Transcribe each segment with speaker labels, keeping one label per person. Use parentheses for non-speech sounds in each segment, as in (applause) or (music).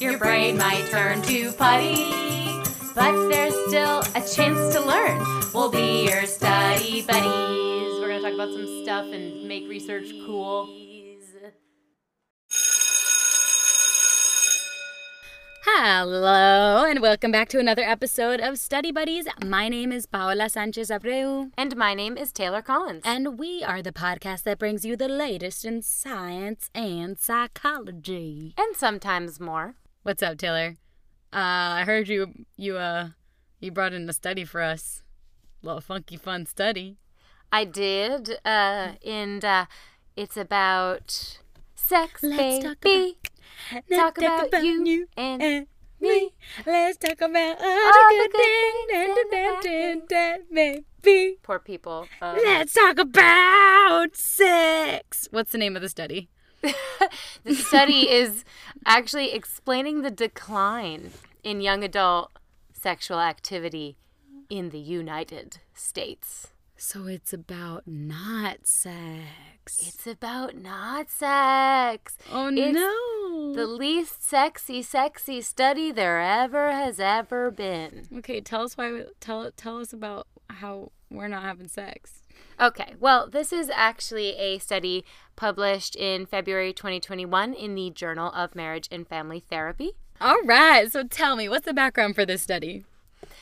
Speaker 1: your brain might turn to putty. But there's still a chance to learn. We'll be your study buddies. We're going to talk about some stuff and make research cool.
Speaker 2: Hello, and welcome back to another episode of Study Buddies. My name is Paola Sanchez Abreu,
Speaker 1: And my name is Taylor Collins.
Speaker 2: and we are the podcast that brings you the latest in science and psychology.
Speaker 1: and sometimes more.
Speaker 2: What's up, Taylor? Uh, I heard you you uh you brought in a study for us. little funky fun study.
Speaker 1: I did, uh, and uh, it's about sex,
Speaker 2: Let's talk
Speaker 1: baby. Talk
Speaker 2: Let's
Speaker 1: about you and
Speaker 2: and
Speaker 1: me.
Speaker 2: Let's talk about all
Speaker 1: All
Speaker 2: the good
Speaker 1: good
Speaker 2: things
Speaker 1: things
Speaker 2: and
Speaker 1: and
Speaker 2: the bad that may be.
Speaker 1: Poor people. Um,
Speaker 2: Let's talk about sex. What's the name of the study? (laughs)
Speaker 1: the study is actually explaining the decline in young adult sexual activity in the United States.
Speaker 2: So it's about not sex.
Speaker 1: It's about not sex.
Speaker 2: oh
Speaker 1: it's
Speaker 2: no.
Speaker 1: The least sexy, sexy study there ever has ever been.
Speaker 2: okay, tell us why. Tell tell us about how we're not having sex.
Speaker 1: Okay, well, this is actually a study published in February 2021 in the Journal of Marriage and Family Therapy.
Speaker 2: All right. So tell me, what's the background for this study?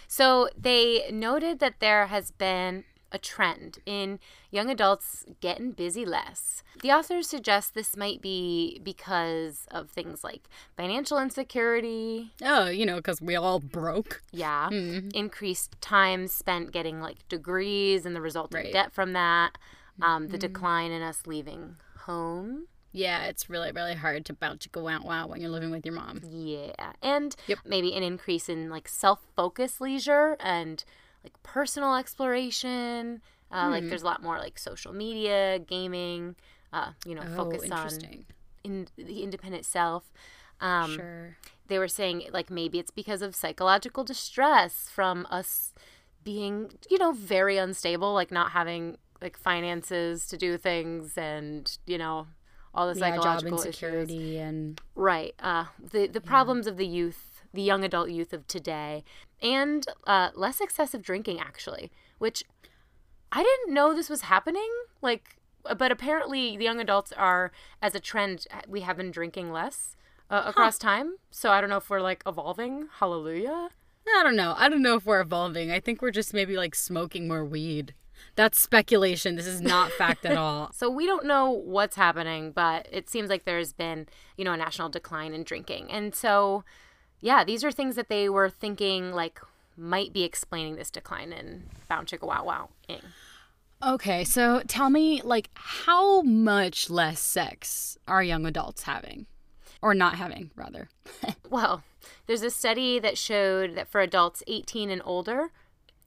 Speaker 1: So they noted that there has been a trend in young adults getting busy less. The authors suggest this might be because of things like financial insecurity,
Speaker 2: Oh, you know, because we all broke.
Speaker 1: yeah,
Speaker 2: Mm-hmm.
Speaker 1: increased time spent getting like degrees and the resulting
Speaker 2: Right. Mm-hmm.
Speaker 1: debt from that, um, the decline in us leaving home.
Speaker 2: Yeah, it's really really hard to bounce to go out wow when you're living with your mom.
Speaker 1: Yeah. And
Speaker 2: Yep.
Speaker 1: maybe an increase in like self focused leisure and like personal exploration. Uh,
Speaker 2: Hmm.
Speaker 1: Like there's a lot more like social media, gaming, uh, you know,
Speaker 2: Oh,
Speaker 1: focus on in the independent self. Um,
Speaker 2: sure.
Speaker 1: They were saying like maybe it's because of psychological distress from us being, you know, very unstable, like not having like finances to do things and, you know, all the
Speaker 2: Yeah, job
Speaker 1: psychological issues.
Speaker 2: insecurity and
Speaker 1: Right. Uh, the the problems of the youth, the young adult youth of today, and uh, less excessive drinking actually, which I didn't know this was happening. Like, but apparently the young adults are, as a trend, we have been drinking less uh, across time. So I don't know if we're like evolving. Hallelujah.
Speaker 2: I don't know. I don't know if we're evolving. I think we're just maybe like smoking more weed. That's speculation. This is not fact at all. (laughs)
Speaker 1: So we don't know what's happening, but it seems like there's been, you know, a national decline in drinking. And so, yeah, these are things that they were thinking like might be explaining this decline in bound chicka wow wow ing.
Speaker 2: Okay, so tell me like how much less sex are young adults having? Or not having, rather. (laughs)
Speaker 1: Well, there's a study that showed that for adults 18 and older,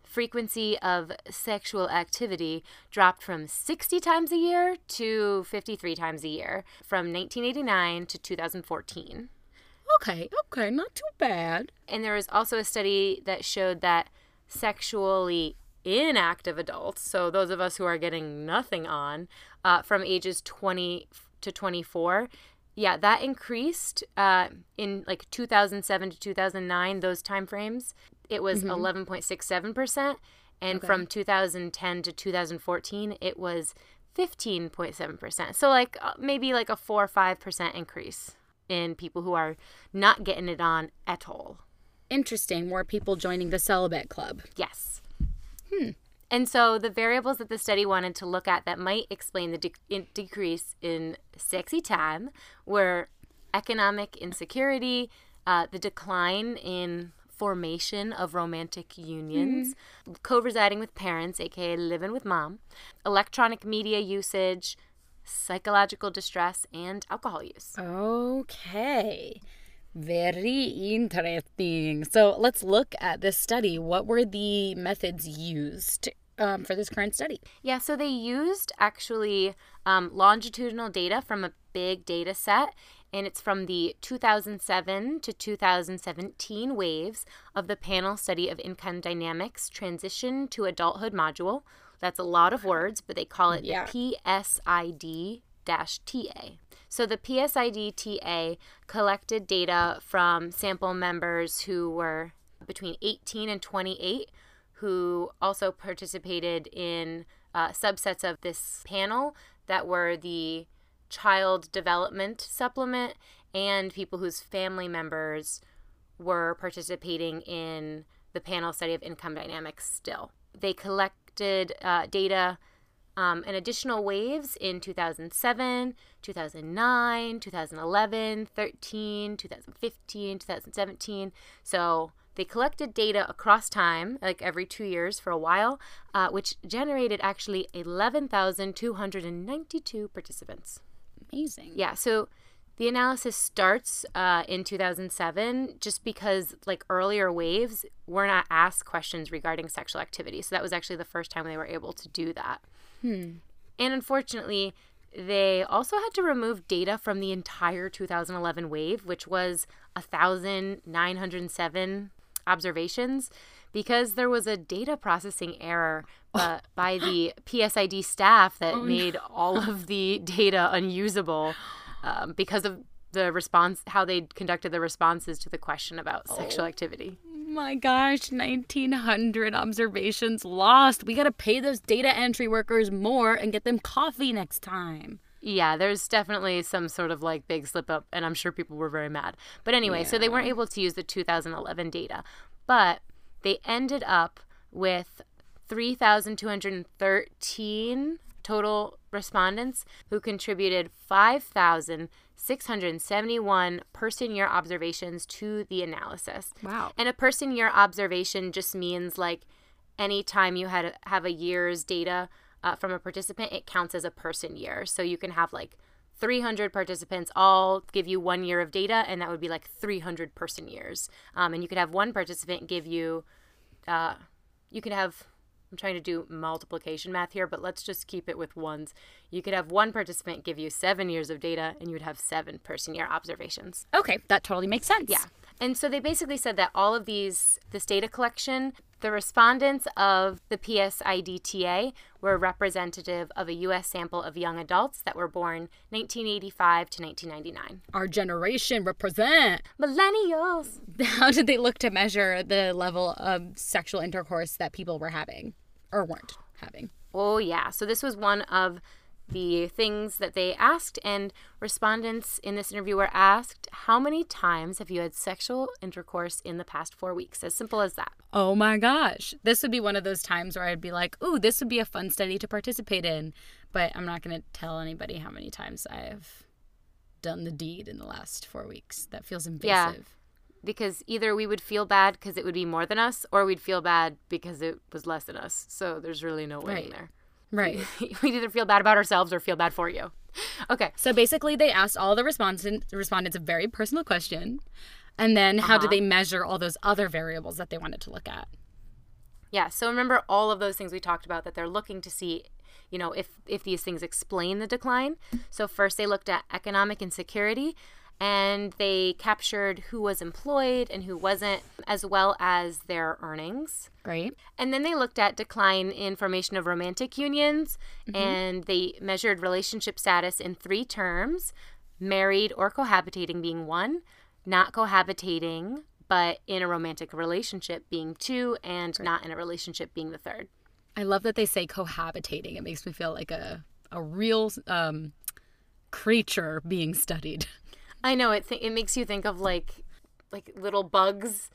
Speaker 1: frequency of sexual activity dropped from 60 times a year to 53 times a year from 1989 to 2014.
Speaker 2: Okay, okay, not too bad.
Speaker 1: And there was also a study that showed that sexually inactive adults, so those of us who are getting nothing on, uh, from ages 20 to 24, yeah, that increased uh, in like 2007 to 2009, those time frames. It was 11.67%. And
Speaker 2: Okay.
Speaker 1: from 2010 to 2014, it was 15.7%. So, like, uh, maybe like a 4 or 5% increase in people who are not getting it on at all.
Speaker 2: Interesting. More people joining the celibate club.
Speaker 1: Yes. Hmm. And so the variables that the study wanted to look at that might explain the de- in- decrease in sexy time were economic insecurity, uh, the decline in formation of romantic unions, co residing with parents, aka living with mom, electronic media usage, psychological distress, and alcohol use.
Speaker 2: Okay. Very interesting. So let's look at this study. What were the methods used um, for this current study?
Speaker 1: Yeah, so they used actually um, longitudinal data from a big data set, and it's from the 2007 to 2017 waves of the panel study of income dynamics transition to adulthood module. That's a lot of words, but they call it
Speaker 2: Yeah.
Speaker 1: the PSID TA. So the PSID TA collected data from sample members who were between 18 and 28 who also participated in uh, subsets of this panel that were the child development supplement and people whose family members were participating in the panel study of income dynamics still. They uh, data um, in additional waves in 2007, 2009, 2011, 13, 2015, 2017. So they collected data across time, like every two years for a while, uh, which generated actually 11,292 participants.
Speaker 2: Amazing.
Speaker 1: Yeah, so the analysis starts uh, in 2007 just because, like earlier waves, were not asked questions regarding sexual activity. So that was actually the first time they were able to do that.
Speaker 2: Hmm.
Speaker 1: And unfortunately, they also had to remove data from the entire 2011 wave, which was 1,907 observations, because there was a data processing error (laughs) uh, by the PSID staff that
Speaker 2: Oh,
Speaker 1: made all of the data unusable (laughs) um, because of the response, how they conducted the responses to the question about sexual activity.
Speaker 2: My gosh, 1900 observations lost. We got to pay those data entry workers more and get them coffee next time.
Speaker 1: Yeah, there's definitely some sort of like big slip up, and I'm sure people were very mad. But anyway, so they weren't able to use the 2011 data, but they ended up with 3,213 total respondents who contributed 5,671 person year observations to the analysis.
Speaker 2: Wow.
Speaker 1: And a person year observation just means like anytime you had have a year's data uh, from a participant, it counts as a person year. So you can have like 300 participants all give you one year of data, and that would be like 300 person years. Um, and you could have one participant give you, uh, you could have. I'm trying to do multiplication math here, but let's just keep it with ones. You could have one participant give you seven years of data, and you would have seven person year observations.
Speaker 2: Okay, that totally makes sense.
Speaker 1: Yeah. And so they basically said that all of these, this data collection, the respondents of the PSIDTA were representative of a U.S. sample of young adults that were born 1985 to 1999.
Speaker 2: Our generation represent.
Speaker 1: Millennials! (laughs)
Speaker 2: How did they look to measure the level of sexual intercourse that people were having or weren't having?
Speaker 1: Oh, yeah. So this was one of the things that they asked, and respondents in this interview were asked, How many times have you had sexual intercourse in the past four weeks? As simple as that.
Speaker 2: Oh my gosh. This would be one of those times where I'd be like, ooh, this would be a fun study to participate in. But I'm not going to tell anybody how many times I have done the deed in the last four weeks. That feels invasive.
Speaker 1: Yeah. Because either we would feel bad because it would be more than us, or we'd feel bad because it was less than us. So there's really no winning
Speaker 2: Right.
Speaker 1: there.
Speaker 2: Right. (laughs)
Speaker 1: We'd either feel bad about ourselves or feel bad for you. Okay.
Speaker 2: So basically, they asked all the respondent, respondents a very personal question. And then how did uh-huh. they measure all those other variables that they wanted to look at?
Speaker 1: Yeah. So remember all of those things we talked about that they're looking to see, you know, if if these things explain the decline. So first they looked at economic insecurity and they captured who was employed and who wasn't as well as their earnings.
Speaker 2: Great.
Speaker 1: And then they looked at decline in formation of romantic unions and they measured relationship status in three terms married or cohabitating being one, not cohabitating but in a romantic relationship being two, and not in a relationship being the third.
Speaker 2: I love that they say cohabitating. It makes me feel like a, a real um, creature being studied. (laughs)
Speaker 1: I know it. Th- it makes you think of like like little bugs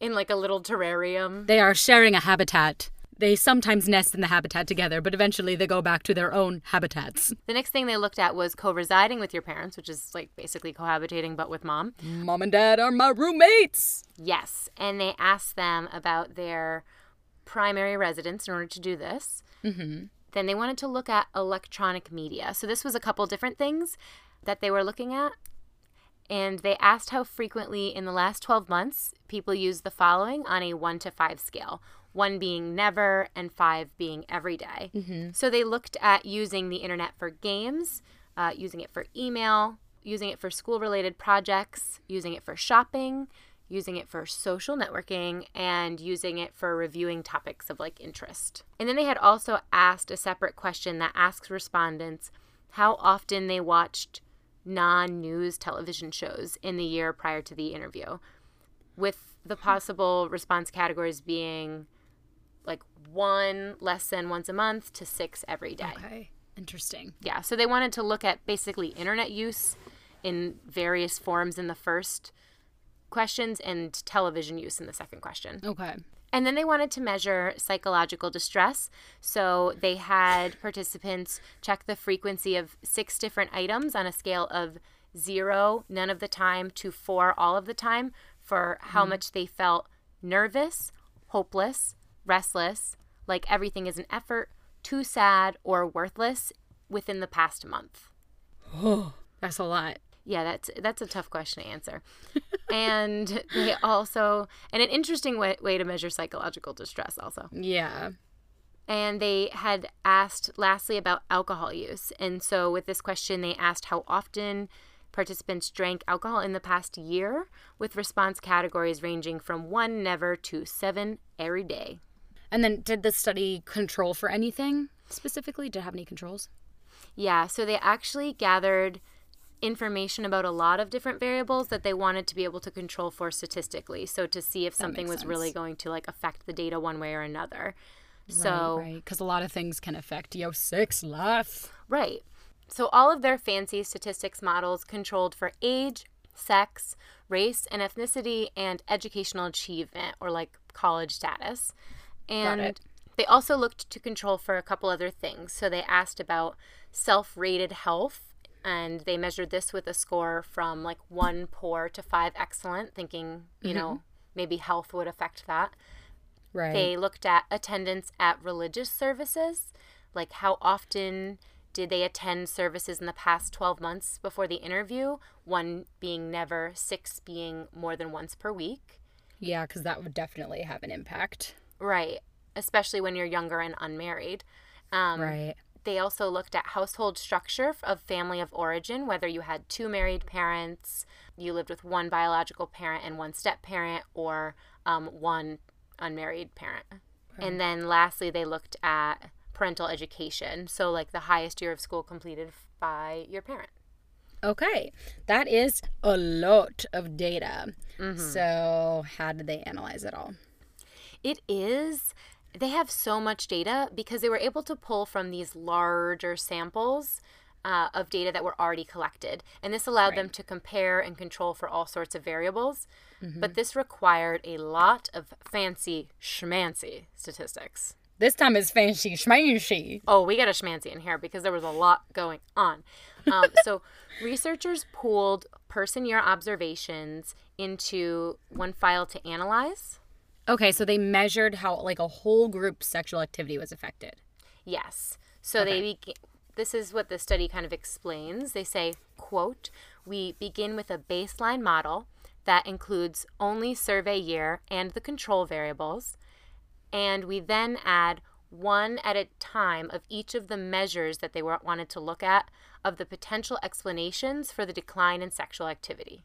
Speaker 1: in like a little terrarium.
Speaker 2: They are sharing a habitat. They sometimes nest in the habitat together, but eventually they go back to their own habitats.
Speaker 1: The next thing they looked at was co-residing with your parents, which is like basically cohabitating but with mom.
Speaker 2: Mom and dad are my roommates.
Speaker 1: Yes, and they asked them about their primary residence in order to do this. Mm-hmm. Then they wanted to look at electronic media. So this was a couple different things that they were looking at. And they asked how frequently in the last 12 months people used the following on a 1 to 5 scale. 1 being never and 5 being every day. So they looked at using the internet for games, uh, using it for email, using it for school related projects, using it for shopping, using it for social networking, and using it for reviewing topics of like interest. And then they had also asked a separate question that asks respondents how often they watched non news television shows in the year prior to the interview, with the possible response categories being like one less than once a month to six every day.
Speaker 2: Okay. Interesting.
Speaker 1: Yeah, so they wanted to look at basically internet use in various forms in the first questions and television use in the second question.
Speaker 2: Okay.
Speaker 1: And then they wanted to measure psychological distress. So they had participants check the frequency of six different items on a scale of zero, none of the time, to four, all of the time, for how mm. much they felt nervous, hopeless, restless, like everything is an effort, too sad, or worthless within the past month.
Speaker 2: Oh, (gasps) that's a lot.
Speaker 1: Yeah, that's that's a tough question to answer. and they also and an interesting way, way to measure psychological distress also.
Speaker 2: Yeah.
Speaker 1: And they had asked lastly about alcohol use. And so with this question they asked how often participants drank alcohol in the past year with response categories ranging from 1 never to 7 every day.
Speaker 2: And then did the study control for anything specifically? Did it have any controls?
Speaker 1: Yeah, so they actually gathered information about a lot of different variables that they wanted to be able to control for statistically. So to see if something was
Speaker 2: makes
Speaker 1: really going to like affect the data one way or another. Right, So
Speaker 2: right, because a lot of things can affect your six life.
Speaker 1: Right. So all of their fancy statistics models controlled for age, sex, race and ethnicity, and educational achievement or like college status. And
Speaker 2: it.
Speaker 1: they also looked to control for a couple other things. So they asked about self rated health. And they measured this with a score from like one poor to five excellent, thinking, you know, maybe health would affect that.
Speaker 2: Right.
Speaker 1: They looked at attendance at religious services, like how often did they attend services in the past 12 months before the interview, one being never, six being more than once per week.
Speaker 2: yeah, because that would definitely have an impact.
Speaker 1: Right, especially when you're younger and unmarried. Um,
Speaker 2: right.
Speaker 1: They also looked at household structure of family of origin, whether you had two married parents, you lived with one biological parent and one step parent, or um, one unmarried parent. And then lastly, they looked at parental education. So, like the highest year of school completed by your parent.
Speaker 2: Okay. That is a lot of data. So, how did they analyze it all?
Speaker 1: It is. They have so much data because they were able to pull from these larger samples uh, of data that were already collected. And this allowed them to compare and control for all sorts of variables. But this required a lot of fancy schmancy statistics.
Speaker 2: This time it's fancy schmancy.
Speaker 1: Oh, we got a schmancy in here because there was a lot going on. Um, so, (laughs) researchers pooled person year observations into one file to analyze.
Speaker 2: Okay, so they measured how like a whole group's sexual activity was affected.
Speaker 1: Yes. So they begin. This is what the study kind of explains. They say, "quote We begin with a baseline model that includes only survey year and the control variables, and we then add one at a time of each of the measures that they wanted to look at of the potential explanations for the decline in sexual activity."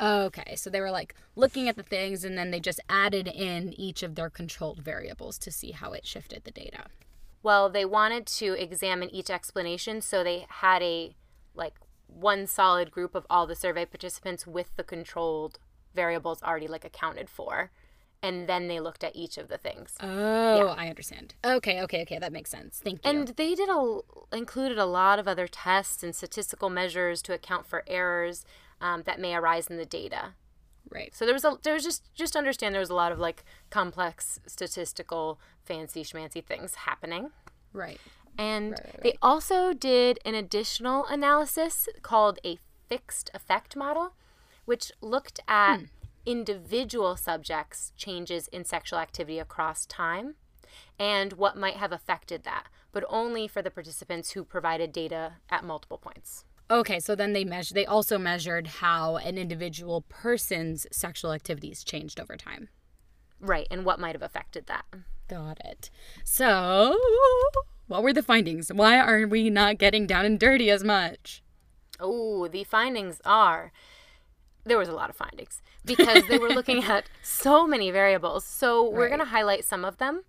Speaker 2: Okay, so they were like looking at the things and then they just added in each of their controlled variables to see how it shifted the data.
Speaker 1: Well, they wanted to examine each explanation, so they had a like one solid group of all the survey participants with the controlled variables already like accounted for. And then they looked at each of the things.
Speaker 2: Oh, I understand. Okay, okay, okay, that makes sense. Thank you.
Speaker 1: And they did a included a lot of other tests and statistical measures to account for errors um, that may arise in the data.
Speaker 2: right.
Speaker 1: So there was a there was just just understand there was a lot of like complex statistical fancy schmancy things happening.
Speaker 2: Right.
Speaker 1: And
Speaker 2: Right, right,
Speaker 1: they also did an additional analysis called a fixed effect model, which looked at individual subjects' changes in sexual activity across time and what might have affected that, but only for the participants who provided data at multiple points.
Speaker 2: Okay, so then they measured they also measured how an individual person's sexual activities changed over time.
Speaker 1: Right, and what might have affected that.
Speaker 2: Got it. So, what were the findings? Why are we not getting down and dirty as much?
Speaker 1: Oh, the findings are there was a lot of findings because they were looking (laughs) at so many variables. So we're
Speaker 2: Right.
Speaker 1: going to highlight some of them.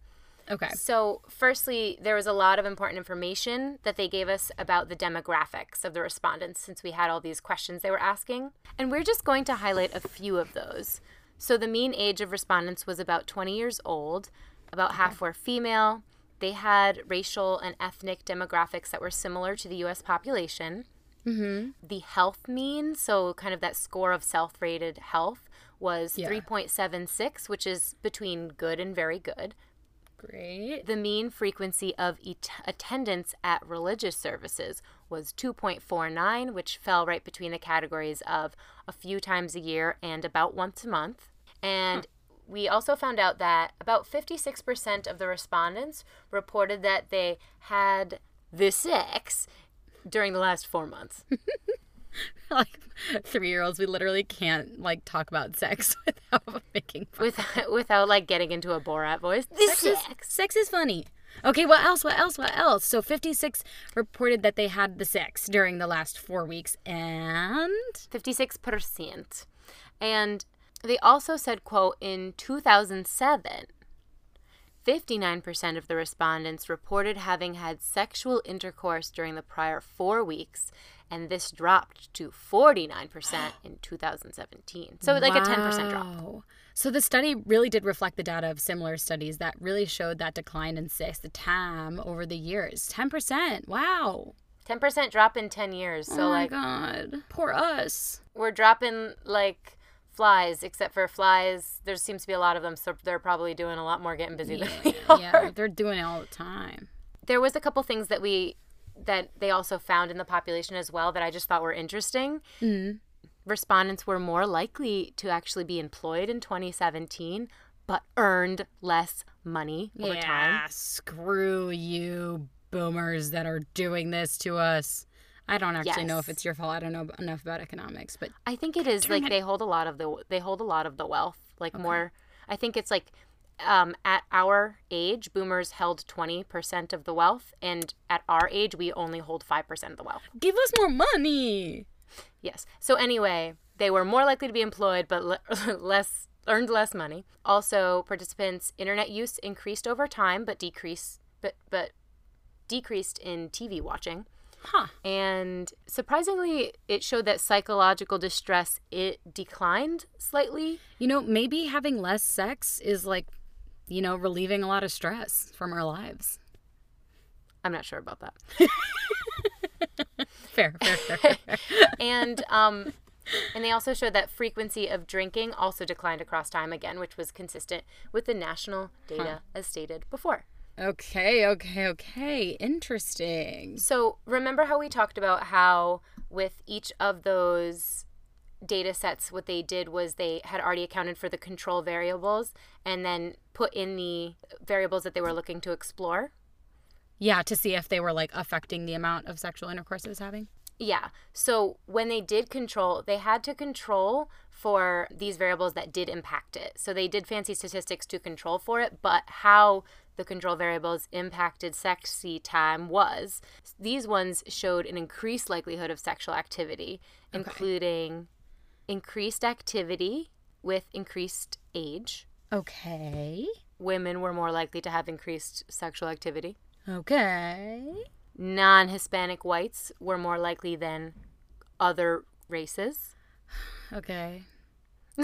Speaker 2: Okay.
Speaker 1: So, firstly, there was a lot of important information that they gave us about the demographics of the respondents since we had all these questions they were asking. And we're just going to highlight a few of those. So, the mean age of respondents was about 20 years old, about half were female. They had racial and ethnic demographics that were similar to the US population.
Speaker 2: Mm-hmm.
Speaker 1: The health mean, so kind of that score of self rated health, was
Speaker 2: Yeah.
Speaker 1: 3.76, which is between good and very good.
Speaker 2: Great.
Speaker 1: The mean frequency of et- attendance at religious services was 2.49, which fell right between the categories of a few times a year and about once a month. And we also found out that about 56% of the respondents reported that they had the sex during the last four months. (laughs) (laughs)
Speaker 2: like three year olds, we literally can't like talk about sex (laughs) without making fun.
Speaker 1: Without, (laughs) without like getting into a Borat voice. The
Speaker 2: Sex is,
Speaker 1: sex.
Speaker 2: sex is funny. Okay, what else? What else? What else? So 56 reported that they had the sex during the last four weeks, and
Speaker 1: 56%. And they also said, quote, in 2007, 59% of the respondents reported having had sexual intercourse during the prior four weeks, and this dropped to 49% in 2017. So, like a 10% drop.
Speaker 2: So the study really did reflect the data of similar studies that really showed that decline in sex, the TAM, over the years. 10%. Wow.
Speaker 1: 10% drop in 10 years. So,
Speaker 2: oh my
Speaker 1: like,
Speaker 2: God. Poor us.
Speaker 1: we're dropping like flies, except for flies. There seems to be a lot of them, so they're probably doing a lot more getting busy than we (laughs) are.
Speaker 2: Yeah, they're doing it all the time.
Speaker 1: there was a couple things that we that they also found in the population as well that I just thought were interesting.
Speaker 2: Mm.
Speaker 1: Respondents were more likely to actually be employed in 2017, but earned less money over
Speaker 2: yeah,
Speaker 1: time.
Speaker 2: screw you boomers that are doing this to us. I don't actually know if it's your fault. I don't know enough about economics, but
Speaker 1: I think it is like
Speaker 2: it-
Speaker 1: they hold a lot of the they hold a lot of the wealth, like more. I think it's like um, at our age, boomers held 20% of the wealth, and at our age, we only hold 5% of the wealth.
Speaker 2: give us more money.
Speaker 1: Yes. So anyway, they were more likely to be employed, but le- (laughs) less earned less money. Also, participants' internet use increased over time, but decreased, but but decreased in TV watching.
Speaker 2: Huh.
Speaker 1: And surprisingly, it showed that psychological distress it declined slightly.
Speaker 2: You know, maybe having less sex is like, you know, relieving a lot of stress from our lives.
Speaker 1: I'm not sure about that. (laughs)
Speaker 2: Fair, fair, fair. fair, fair. (laughs)
Speaker 1: and um and they also showed that frequency of drinking also declined across time again, which was consistent with the national data as stated before.
Speaker 2: okay, okay, okay. Interesting.
Speaker 1: So remember how we talked about how with each of those data sets what they did was they had already accounted for the control variables and then put in the variables that they were looking to explore.
Speaker 2: Yeah, to see if they were like affecting the amount of sexual intercourse it was having.
Speaker 1: Yeah. So when they did control, they had to control for these variables that did impact it. So they did fancy statistics to control for it, but how the control variables impacted sexy time was these ones showed an increased likelihood of sexual activity, including increased activity with increased age.
Speaker 2: Okay.
Speaker 1: Women were more likely to have increased sexual activity.
Speaker 2: Okay.
Speaker 1: Non Hispanic whites were more likely than other races.
Speaker 2: Okay. (laughs)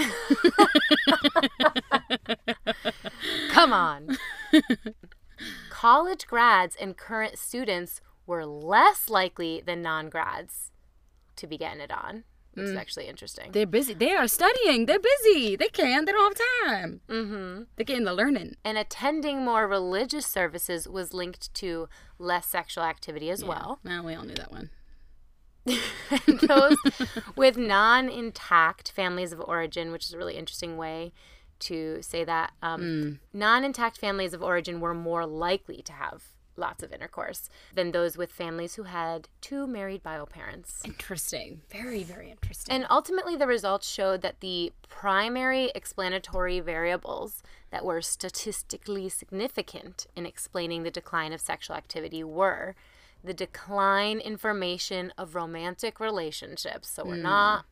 Speaker 1: Come on. (laughs) College grads and current students were less likely than non grads to be getting it on, which is actually interesting.
Speaker 2: They're busy. They are studying. They're busy. They can. They don't have time.
Speaker 1: Mm-hmm.
Speaker 2: They're getting the learning.
Speaker 1: And attending more religious services was linked to less sexual activity as well.
Speaker 2: Well, we all knew that one. (laughs)
Speaker 1: And those (laughs) with non intact families of origin, which is a really interesting way to say that, um, non intact families of origin were more likely to have lots of intercourse than those with families who had two married bio parents.
Speaker 2: Interesting. Very, very interesting.
Speaker 1: And ultimately, the results showed that the primary explanatory variables that were statistically significant in explaining the decline of sexual activity were the decline in formation of romantic relationships. So we're hmm. not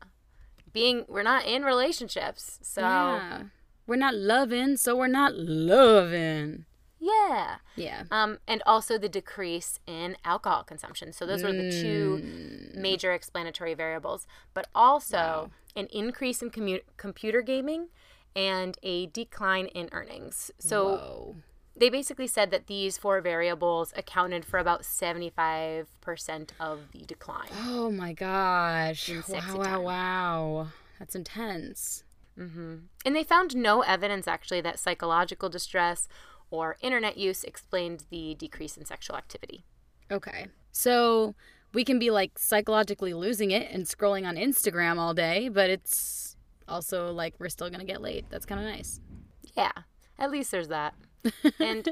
Speaker 1: being, we're not in relationships. So
Speaker 2: yeah. We're not loving, so we're not loving.
Speaker 1: Yeah.
Speaker 2: Yeah.
Speaker 1: Um, and also the decrease in alcohol consumption. So those were the two
Speaker 2: Mm.
Speaker 1: major explanatory variables, but also an increase in commu- computer gaming and a decline in earnings. So
Speaker 2: Whoa.
Speaker 1: they basically said that these four variables accounted for about 75% of the decline.
Speaker 2: Oh my gosh. Wow, wow, wow. That's intense.
Speaker 1: And they found no evidence actually that psychological distress or internet use explained the decrease in sexual activity.
Speaker 2: Okay. So we can be like psychologically losing it and scrolling on Instagram all day, but it's also like we're still going to get laid. That's kind of nice.
Speaker 1: Yeah, at least there's that. (laughs) and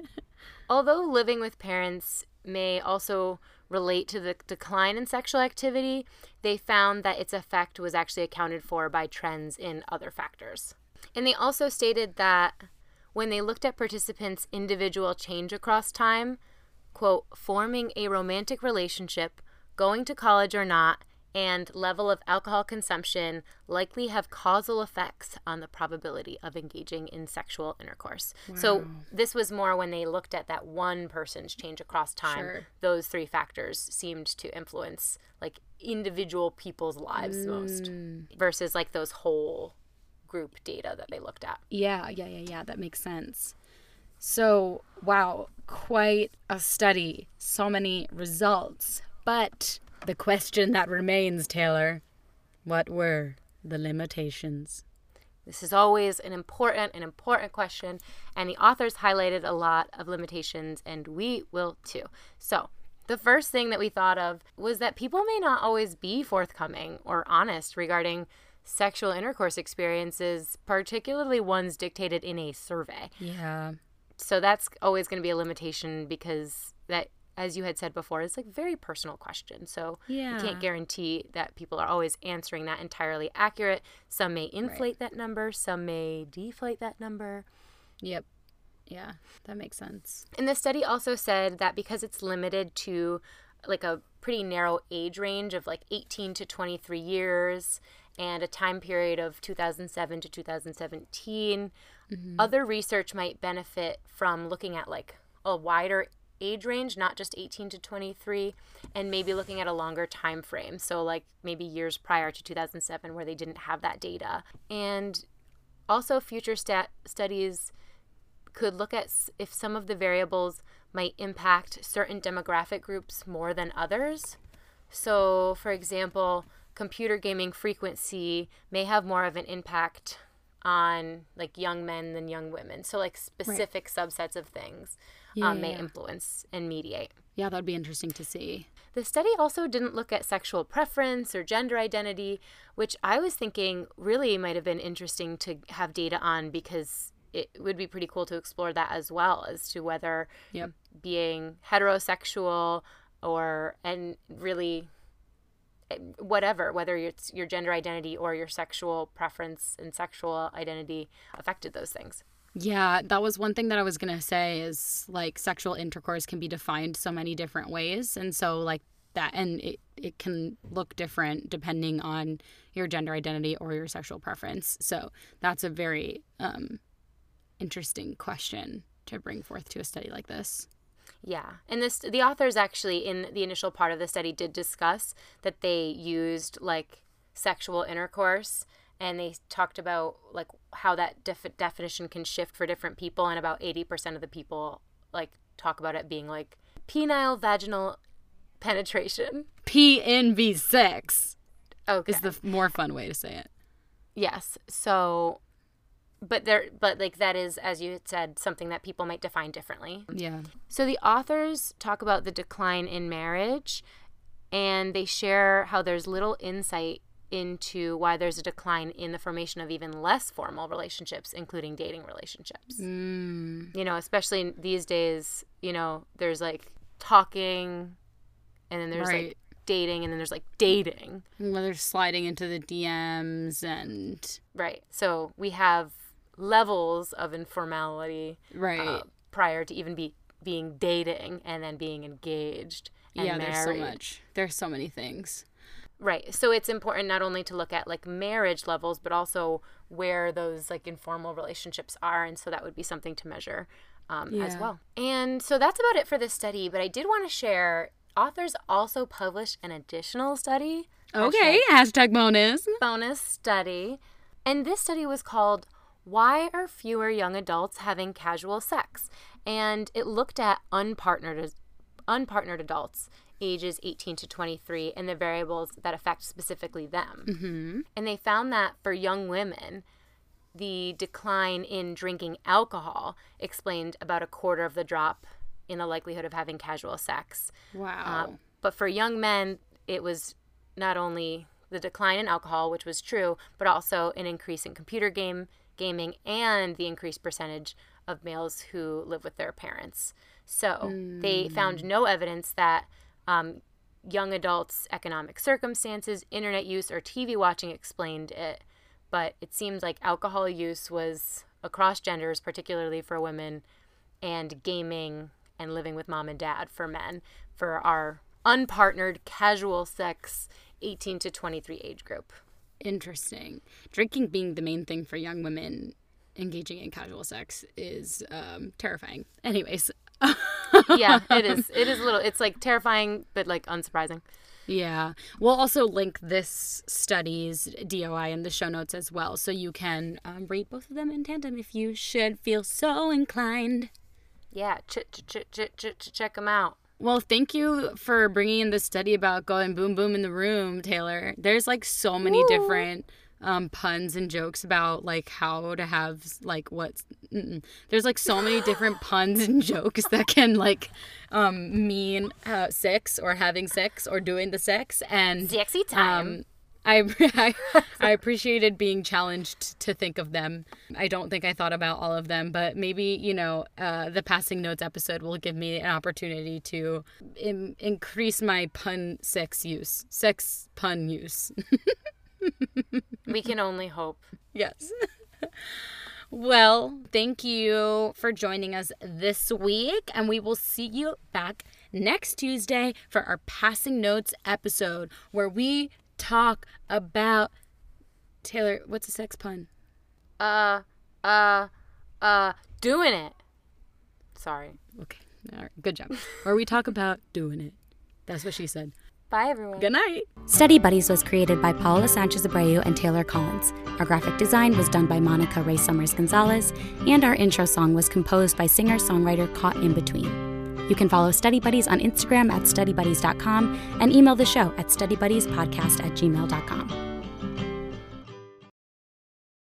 Speaker 1: although living with parents may also relate to the decline in sexual activity, they found that its effect was actually accounted for by trends in other factors. And they also stated that when they looked at participants' individual change across time, quote, forming a romantic relationship, going to college or not, and level of alcohol consumption likely have causal effects on the probability of engaging in sexual intercourse. So this was more when they looked at that one person's change across time.
Speaker 2: Sure.
Speaker 1: Those three factors seemed to influence like individual people's lives most mm. versus like those whole group data that they looked at.
Speaker 2: Yeah, yeah, yeah, yeah. That makes sense. So, wow, quite a study. So many results. But the question that remains, Taylor, what were the limitations?
Speaker 1: This is always an important an important question, and the authors highlighted a lot of limitations, and we will too. So, the first thing that we thought of was that people may not always be forthcoming or honest regarding sexual intercourse experiences, particularly ones dictated in a survey.
Speaker 2: Yeah.
Speaker 1: So that's always going to be a limitation because that as you had said before, is like very personal question. So
Speaker 2: Yeah.
Speaker 1: you can't guarantee that people are always answering that entirely accurate. Some may inflate that number, some may deflate that number.
Speaker 2: Yep. Yeah, that makes sense.
Speaker 1: And the study also said that because it's limited to like a pretty narrow age range of like 18 to 23 years and a time period of 2007 to 2017, mm-hmm. other research might benefit from looking at like a wider age range, not just 18 to 23, and maybe looking at a longer time frame. So like maybe years prior to 2007 where they didn't have that data. And also future stat studies could look at s- if some of the variables might impact certain demographic groups more than others. So, for example, computer gaming frequency may have more of an impact on like young men than young women. So, like specific subsets of things
Speaker 2: Yeah,
Speaker 1: um, may
Speaker 2: yeah.
Speaker 1: influence and mediate.
Speaker 2: Yeah, that'd be interesting to see.
Speaker 1: The study also didn't look at sexual preference or gender identity, which I was thinking really might have been interesting to have data on because it would be pretty cool to explore that as well as to whether
Speaker 2: Yep.
Speaker 1: being heterosexual or and really whatever whether it's your gender identity or your sexual preference and sexual identity affected those things
Speaker 2: Yeah, that was one thing that I was going to say is like sexual intercourse can be defined so many different ways. And so, like, that, and it, it can look different depending on your gender identity or your sexual preference. So, that's a very um, interesting question to bring forth to a study like this.
Speaker 1: Yeah, and this the authors actually in the initial part of the study did discuss that they used like sexual intercourse, and they talked about like how that def- definition can shift for different people, and about eighty percent of the people like talk about it being like penile vaginal penetration.
Speaker 2: PNV sex
Speaker 1: Okay.
Speaker 2: is the more fun way to say it.
Speaker 1: yes. So, but there, but like that is, as you had said, something that people might define differently.
Speaker 2: Yeah.
Speaker 1: So the authors talk about the decline in marriage and they share how there's little insight into why there's a decline in the formation of even less formal relationships, including dating relationships.
Speaker 2: Mm,
Speaker 1: You know, especially these days, you know, there's like talking and then there's
Speaker 2: Right.
Speaker 1: like dating and then there's like dating.
Speaker 2: whether sliding into the DMs and
Speaker 1: Right. So we have levels of informality
Speaker 2: right.
Speaker 1: uh, prior to even be being dating and then being engaged and
Speaker 2: yeah,
Speaker 1: married.
Speaker 2: there's so much. There's so many things.
Speaker 1: Right. So it's important not only to look at like marriage levels, but also where those like informal relationships are. And so that would be something to measure um, as well. And so that's about it for this study. But I did want to share. Authors also published an additional study.
Speaker 2: Okay, hashtag bonus.
Speaker 1: bonus study. And this study was called Why Are Fewer Young Adults Having Casual Sex? And it looked at unpartnered unpartnered adults ages 18 to 23 and the variables that affect specifically them.
Speaker 2: Mm-hmm.
Speaker 1: And they found that for young women, the decline in drinking alcohol explained about a quarter of the drop in the likelihood of having casual sex.
Speaker 2: Wow.
Speaker 1: Um, but for young men, it was not only the decline in alcohol, which was true, but also an increase in computer game gaming and the increased percentage of males who live with their parents. So they found no evidence that um, young adults' economic circumstances, internet use, or TV watching explained it. But it seems like alcohol use was across genders, particularly for women, and gaming and living with mom and dad for men for our unpartnered casual sex 18 to 23 age group.
Speaker 2: Interesting. Drinking being the main thing for young women engaging in casual sex is um, terrifying. Anyways. (laughs)
Speaker 1: Yeah, it is. It is a little it's like terrifying but like unsurprising.
Speaker 2: Yeah. We'll also link this study's DOI in the show notes as well. So you can um, rate both of them in tandem if you should feel so inclined.
Speaker 1: Yeah, ch- ch- ch- ch- ch- ch- check them out.
Speaker 2: Well, thank you for bringing in this study about going boom boom in the room, Taylor. There's like so many
Speaker 1: Woo.
Speaker 2: different um, puns and jokes about like how to have like what's. Mm-mm. There's like so many different (laughs) puns and jokes that can like um, mean uh, sex or having sex or doing the sex and
Speaker 1: Sexy time.
Speaker 2: um, I, (laughs) I I appreciated being challenged to think of them. I don't think I thought about all of them, but maybe you know uh, the passing notes episode will give me an opportunity to Im- increase my pun sex use, sex pun use.
Speaker 1: we can only hope.
Speaker 2: yes. (laughs) well, thank you for joining us this week, and we will see you back next Tuesday for our passing notes episode where we talk about Taylor. What's a sex pun?
Speaker 1: Uh uh uh doing it. Sorry.
Speaker 2: Okay, all right, good job. (laughs) Where we talk about doing it. That's what she said.
Speaker 1: Bye everyone.
Speaker 2: Good night.
Speaker 3: Study Buddies was created by Paula Sanchez Abreu and Taylor Collins. Our graphic design was done by Monica Ray Summers Gonzalez, and our intro song was composed by singer songwriter Caught in Between. You can follow Study Buddies on Instagram at studybuddies.com and email the show at studybuddies.podcast at gmail.com.